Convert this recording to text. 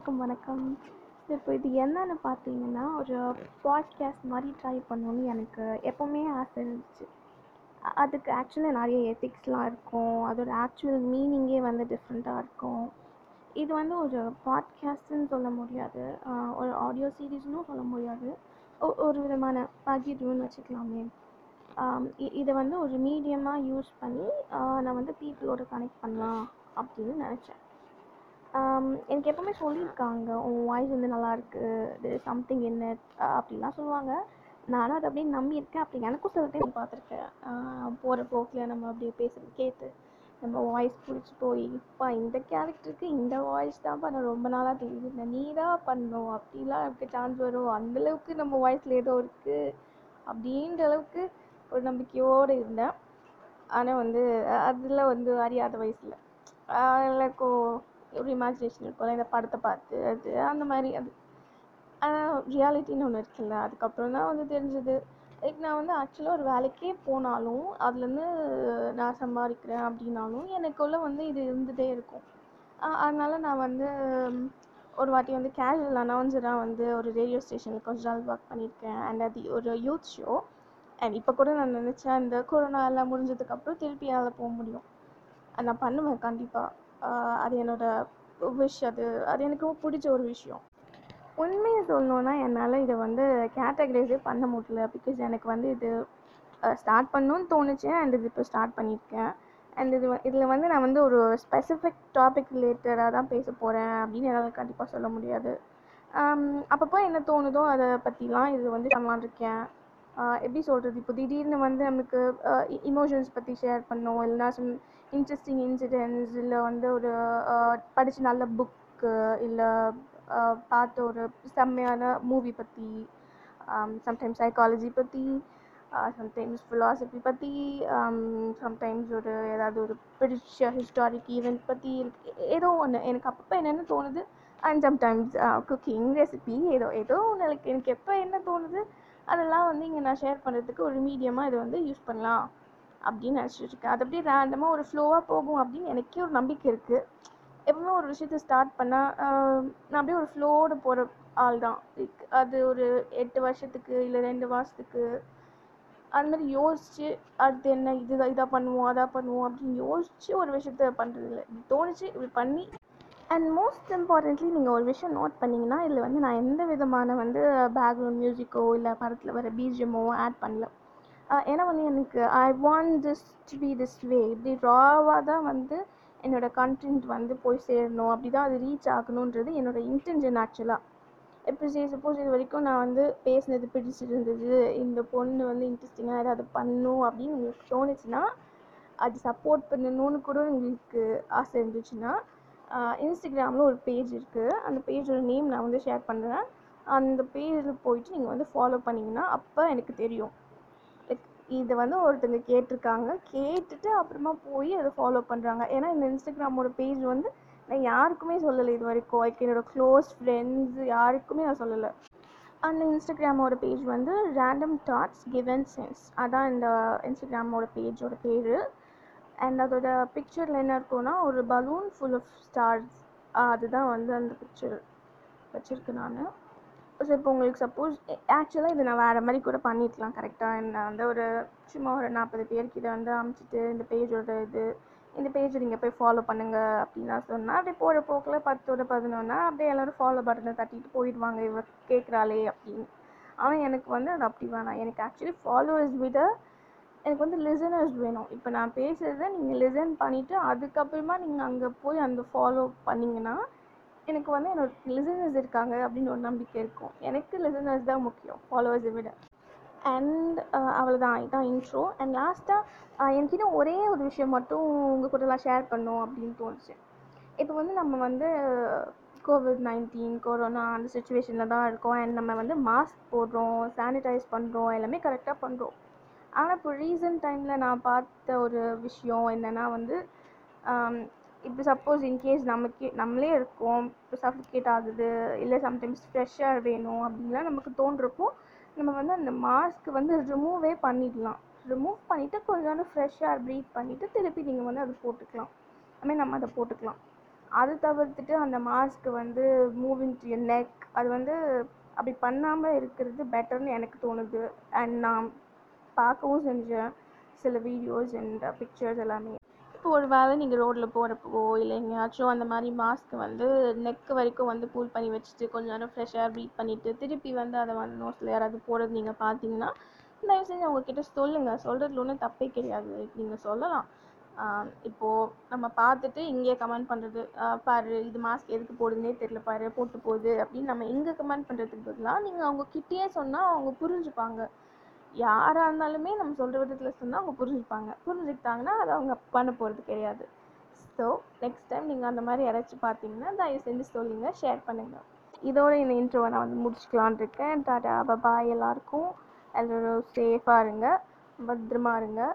எல்லாருக்கும் வணக்கம். இப்போ இது என்னன்னு பார்த்தீங்கன்னா ஒரு பாட்காஸ்ட் மாதிரி ட்ரை பண்ணணும்னு எனக்கு எப்போவுமே ஆசை இருந்துச்சு. அதுக்கு ஆக்சுவலாக நிறைய எத்திக்ஸ்லாம் இருக்கும். அதோட ஆக்சுவல் மீனிங்கே வந்து டிஃப்ரெண்ட்டாக இருக்கும். இது வந்து ஒரு பாட்காஸ்ட்னு சொல்ல முடியாது. ஒரு ஆடியோ சீரீஸ்னும் சொல்ல முடியாது. ஒ- ஒரு விதமான பகிர்வுன்னு வச்சுக்கலாமே. இதை வந்து ஒரு மீடியமாக யூஸ் பண்ணி நான் வந்து பீப்புளோட கனெக்ட் பண்ணலாம் அப்படின்னு நினச்சேன். எனக்கு எப்பவுமே சொல்லியிருக்காங்க உன் வாய்ஸ் வந்து நல்லா இருக்கு இது சம்திங் என்ன? அப்படிலாம் சொல்லுவாங்க. நானும் அதை அப்படியே நம்பியிருக்கேன். அப்படி எனக்கும் சில டைம் பார்த்துருக்கேன். போகிற போக்கில் நம்ம அப்படியே பேசுகிறது கேட்டு நம்ம வாய்ஸ் பிடிச்சி போய் இப்போ இந்த கேரக்டருக்கு இந்த வாய்ஸ் தான்ப்பா நான் ரொம்ப நாளாக தெரியுது இந்த நீ தான் பண்ணணும். அப்படிலாம் எனக்கு சான்ஸ் வரும். அந்தளவுக்கு நம்ம வாய்ஸில் ஏதோ இருக்குது அப்படின்ற அளவுக்கு ஒரு நம்பிக்கையோடு இருந்தேன். ஆனால் வந்து அதில் வந்து அறியாத வயசில். எல்லாருக்கும் ஒரு இமேஜினேஷன் இருக்கும்ல இந்த படத்தை பார்த்து அது அந்த மாதிரி அது ஆனால் ரியாலிட்டின்னு ஒன்று இருக்குல்ல அதுக்கப்புறம் தான் வந்து தெரிஞ்சது. லைக் நான் வந்து ஆக்சுவலாக ஒரு வேலைக்கே போனாலும் அதுலேருந்து நான் சம்பாதிக்கிறேன் அப்படின்னாலும் எனக்குள்ளே வந்து இது இருந்துகிட்டே இருக்கும். அதனால் நான் வந்து ஒரு வாட்டி வந்து கேஷுவல் அனௌன்சராக வந்து ஒரு ரேடியோ ஸ்டேஷனில் கொஞ்ச நாள் ஒர்க் பண்ணியிருக்கேன். அண்ட் அது ஒரு யூத் ஷோ அண்ட் இப்போ கூட நான் நினச்சேன் இந்த கொரோனா எல்லாம் முடிஞ்சதுக்கப்புறம் திருப்பி அதில் போக முடியும். நான் பண்ணுவேன் கண்டிப்பாக அது என்னோட விஷ் அது அது எனக்கு ரொம்ப பிடிச்ச ஒரு விஷயம். உண்மையை சொல்லணுன்னா என்னால் இதை வந்து கேட்டகரைஸே பண்ண முடியல. பிகாஸ் எனக்கு வந்து இது ஸ்டார்ட் பண்ணணும்னு தோணுச்சு. அண்ட் இது இப்போ ஸ்டார்ட் பண்ணியிருக்கேன். அண்ட் இது இதில் வந்து நான் வந்து ஒரு ஸ்பெசிஃபிக் டாபிக் ரிலேட்டடாக தான் பேச போகிறேன் அப்படின்னு என்னால் கண்டிப்பாக சொல்ல முடியாது. அப்பப்போ என்ன தோணுதோ அதை பற்றிலாம் இது வந்து பண்ணலான் இருக்கேன். எப்படி சொல்கிறது இப்போ திடீர்னு வந்து நமக்கு இமோஷன்ஸ் பற்றி ஷேர் பண்ணோம். இல்லைனா சம் இன்ட்ரெஸ்டிங் இன்சிடென்ட்ஸ் இல்லை வந்து ஒரு படித்த நல்ல புக்கு இல்லை பார்த்த ஒரு செம்மையான மூவி பற்றி சம்டைம்ஸ் சைக்காலஜி பற்றி சம்டைம்ஸ் ஃபிலாசபி பற்றி சம்டைம்ஸ் ஒரு ஏதாவது ஒரு பிடிச்ச ஹிஸ்டாரிக் ஈவெண்ட் பற்றி ஏதோ ஒன்று எனக்கு அப்பப்போ என்னென்ன தோணுது அண்ட் சம்டைம்ஸ் குக்கிங் ரெசிபி ஏதோ ஏதோ ஒன்று எனக்கு எனக்கு எப்போ என்ன தோணுது அதெல்லாம் வந்து இங்கே நான் ஷேர் பண்ணுறதுக்கு ஒரு மீடியமாக இதை வந்து யூஸ் பண்ணலாம் அப்படின்னு நினச்சிட்டு இருக்கேன். அது அப்படியே ரேண்டமாக ஒரு ஃப்ளோவாக போகும் அப்படின்னு எனக்கே ஒரு நம்பிக்கை இருக்குது எப்பவுமே ஒரு விஷயத்த ஸ்டார்ட் பண்ணால் நான் அப்படியே ஒரு ஃப்ளோவோட போகிற ஆள் தான். லைக் அது ஒரு எட்டு வருஷத்துக்கு இல்லை ரெண்டு மாதத்துக்கு அது மாதிரி யோசித்து அடுத்து என்ன இது இதாக பண்ணுவோம் அதாக பண்ணுவோம் அப்படின்னு யோசித்து ஒரு விஷயத்த பண்ணுறது இல்லை. தோணுச்சு இப்படி பண்ணி அண்ட் மோஸ்ட் இம்பார்ட்டன்ட்லி நீங்கள் ஒரு விஷயம் நோட் பண்ணிங்கன்னா இதில் வந்து நான் எந்த விதமான வந்து பேக்ரவுண்ட் மியூசிக்கோ இல்லை படத்தில் வர பிஜிஎம்மோ ஆட் பண்ணல. ஏன்னா வந்து எனக்கு I want this to be this way இப்படி ராவாக தான் வந்து என்னோடய கண்டென்ட் வந்து போய் சேரணும். அப்படி தான் அது ரீச் ஆகணுன்றது என்னோட இன்டென்ஷன் ஆக்சுவலாக இப்போ சே சப்போஸ் இது வரைக்கும் நான் வந்து பேசினது பிடிச்சிருந்தது இந்த பொண்ணு வந்து இன்ட்ரெஸ்டிங்காக ஏதாவது பண்ணும் அப்படின்னு உங்களுக்கு தோணுச்சுன்னா அது சப்போர்ட் பண்ணணும்னு கூட உங்களுக்கு ஆசை இருந்துச்சுன்னா இன்ஸ்டாகிராமில் ஒரு பேஜ் இருக்குது அந்த பேஜோட நேம் நான் வந்து ஷேர் பண்ணுறேன் அந்த பேஜில் போயிட்டு நீங்கள் வந்து ஃபாலோ பண்ணிங்கன்னா அப்போ எனக்கு தெரியும். லைக் இதை வந்து ஒருத்தங்க கேட்டிருக்காங்க. கேட்டுட்டு அப்புறமா போய் அதை ஃபாலோ பண்ணுறாங்க ஏன்னா இந்த இன்ஸ்டாகிராமோட பேஜ் வந்து நான் யாருக்குமே சொல்லலை இது வரைக்கும். லைக் என்னோடய க்ளோஸ் ஃப்ரெண்ட்ஸ் யாருக்குமே நான் சொல்லலை. அந்த இன்ஸ்டாகிராமோட பேஜ் வந்து ரேண்டம் தாட்ஸ் கிவன் சென்ஸ் அதான் இந்த இன்ஸ்டாகிராமோட பேஜோட பேர். அண்ட் அதோட பிக்சரில் என்ன இருக்கும்னா ஒரு பலூன் ஃபுல் ஆஃப் ஸ்டார்ஸ் அதுதான் வந்து அந்த பிக்சர் வச்சுருக்கேன் நான். ஸோ இப்போ உங்களுக்கு சப்போஸ் ஆக்சுவலாக இதை நான் வேறு மாதிரி கூட பண்ணியிருக்கலாம் கரெக்டாக என்ன வந்து ஒரு சும்மா ஒரு நாற்பது பேருக்கு இதை வந்து அமைச்சிட்டு இந்த பேஜோட இது இந்த பேஜ் நீங்கள் போய் ஃபாலோ பண்ணுங்க அப்படின்னு நான் சொன்னால் அப்படியே போகிற போக்கில் பத்தோட பதினொன்னா அப்படியே எல்லோரும் ஃபாலோ பட்டனை தட்டிட்டு போயிடுவாங்க இவ கேட்குறாளே அப்படின்னு. ஆனால் எனக்கு வந்து அது அப்படி வேணாம் எனக்கு ஆக்சுவலி ஃபாலோவர்ஸ் விட எனக்கு வந்து லிசனர்ஸ் வேணும். இப்போ நான் பேசுகிறத நீங்கள் லிசன் பண்ணிவிட்டு அதுக்கப்புறமா நீங்கள் அங்கே போய் அந்த ஃபாலோ பண்ணிங்கன்னா எனக்கு வந்து என்னோட லிசனர்ஸ் இருக்காங்க அப்படின்னு ஒரு நம்பிக்கை இருக்கும். எனக்கு லிசனர்ஸ் தான் முக்கியம் ஃபாலோவர்ஸை விட. அண்ட் அவ்வளோதான் இதுதான் இன்ட்ரோ அண்ட் லாஸ்ட்டாக என்கிட்ட ஒரே ஒரு விஷயம் மட்டும் உங்கள் கூடலாம் ஷேர் பண்ணோம் அப்படின்னு தோணுச்சு. இப்போ வந்து நம்ம வந்து கோவிட் நைன்டீன் கொரோனா அந்த சுச்சுவேஷனில் தான் இருக்கோம். அண்ட் நம்ம வந்து மாஸ்க் போடுறோம் சானிடைஸ் பண்ணுறோம் எல்லாமே கரெக்டாக பண்ணுறோம் ஆனால் இப்போ ரீசன்ட் டைமில் நான் பார்த்த ஒரு விஷயம் என்னென்னா வந்து இப்போ சப்போஸ் இன்கேஸ் நமக்கு நம்மளே இருக்கோம் இப்போ சஃபிகேட் ஆகுது இல்லை சம்டைம்ஸ் ஃப்ரெஷ்ஷாக வேணும் அப்படின்லாம் நமக்கு தோன்றப்போ நம்ம வந்து அந்த மாஸ்க் வந்து ரிமூவே பண்ணிடலாம். ரிமூவ் பண்ணிவிட்டு கொஞ்ச நேரம் ஃப்ரெஷ்ஷாக ப்ரீத் பண்ணிவிட்டு திருப்பி நீங்கள் வந்து அதை போட்டுக்கலாம். ஐ மீன் நம்ம அதை போட்டுக்கலாம். அது தவிர்த்துட்டு அந்த மாஸ்க் வந்து மூவிங் டு நெக் அது வந்து அப்படி பண்ணாமல் இருக்கிறது பெட்டர்னு எனக்கு தோணுது. அண்ட் நான் பார்க்கவும் செஞ்சேன். சில வீடியோஸ் அண்ட் பிக்சர்ஸ் எல்லாமே. இப்போ ஒரு வேளை நீங்கள் ரோட்டில் போகிறப்போ இல்லை எங்கேயாச்சும் அந்த மாதிரி மாஸ்க் வந்து நெக் வரைக்கும் வந்து கூல் பண்ணி வச்சுட்டு கொஞ்ச நேரம் ஃப்ரெஷ்ஷாக ஏர் ப்ரீத் பண்ணிவிட்டு திருப்பி வந்து அதை வந்து நோஸில் யாராவது போடுறது நீங்கள் பார்த்தீங்கன்னா தயவு செஞ்சு அவங்கக்கிட்ட சொல்லுங்கள் சொல்கிறதுல ஒன்றும் தப்பே கிடையாது. நீங்கள் சொல்லலாம். இப்போது நம்ம பார்த்துட்டு இங்கே கமெண்ட் பண்ணுறது பாரு இது மாஸ்க் எதுக்கு போடுதுன்னே தெரியல பாரு போட்டு போகுது அப்படின்னு நம்ம இங்கே கமெண்ட் பண்ணுறதுக்கு பதிலாக நீங்கள் அவங்க கிட்டேயே சொன்னால் அவங்க புரிஞ்சுப்பாங்க. யாராக இருந்தாலுமே நம்ம சொல்கிற விதத்தில் சொன்னால் அவங்க புரிஞ்சுப்பாங்க. புரிஞ்சுக்கிட்டாங்கன்னா அதை அவங்க பண்ண போகிறது கிடையாது. ஸோ நெக்ஸ்ட் டைம் நீங்கள் அந்த மாதிரி யாராச்சும் பார்த்தீங்கன்னா தயவு செஞ்சு சொல்லுங்கள் ஷேர் பண்ணுங்கள் இதோட இந்த இன்ட்ரோவை நான் வந்து முடிச்சுக்கலான் இருக்கேன். டாடா பாய் எல்லாருக்கும். எல்லோரும் சேஃபாக இருங்க பத்திரமா இருங்க.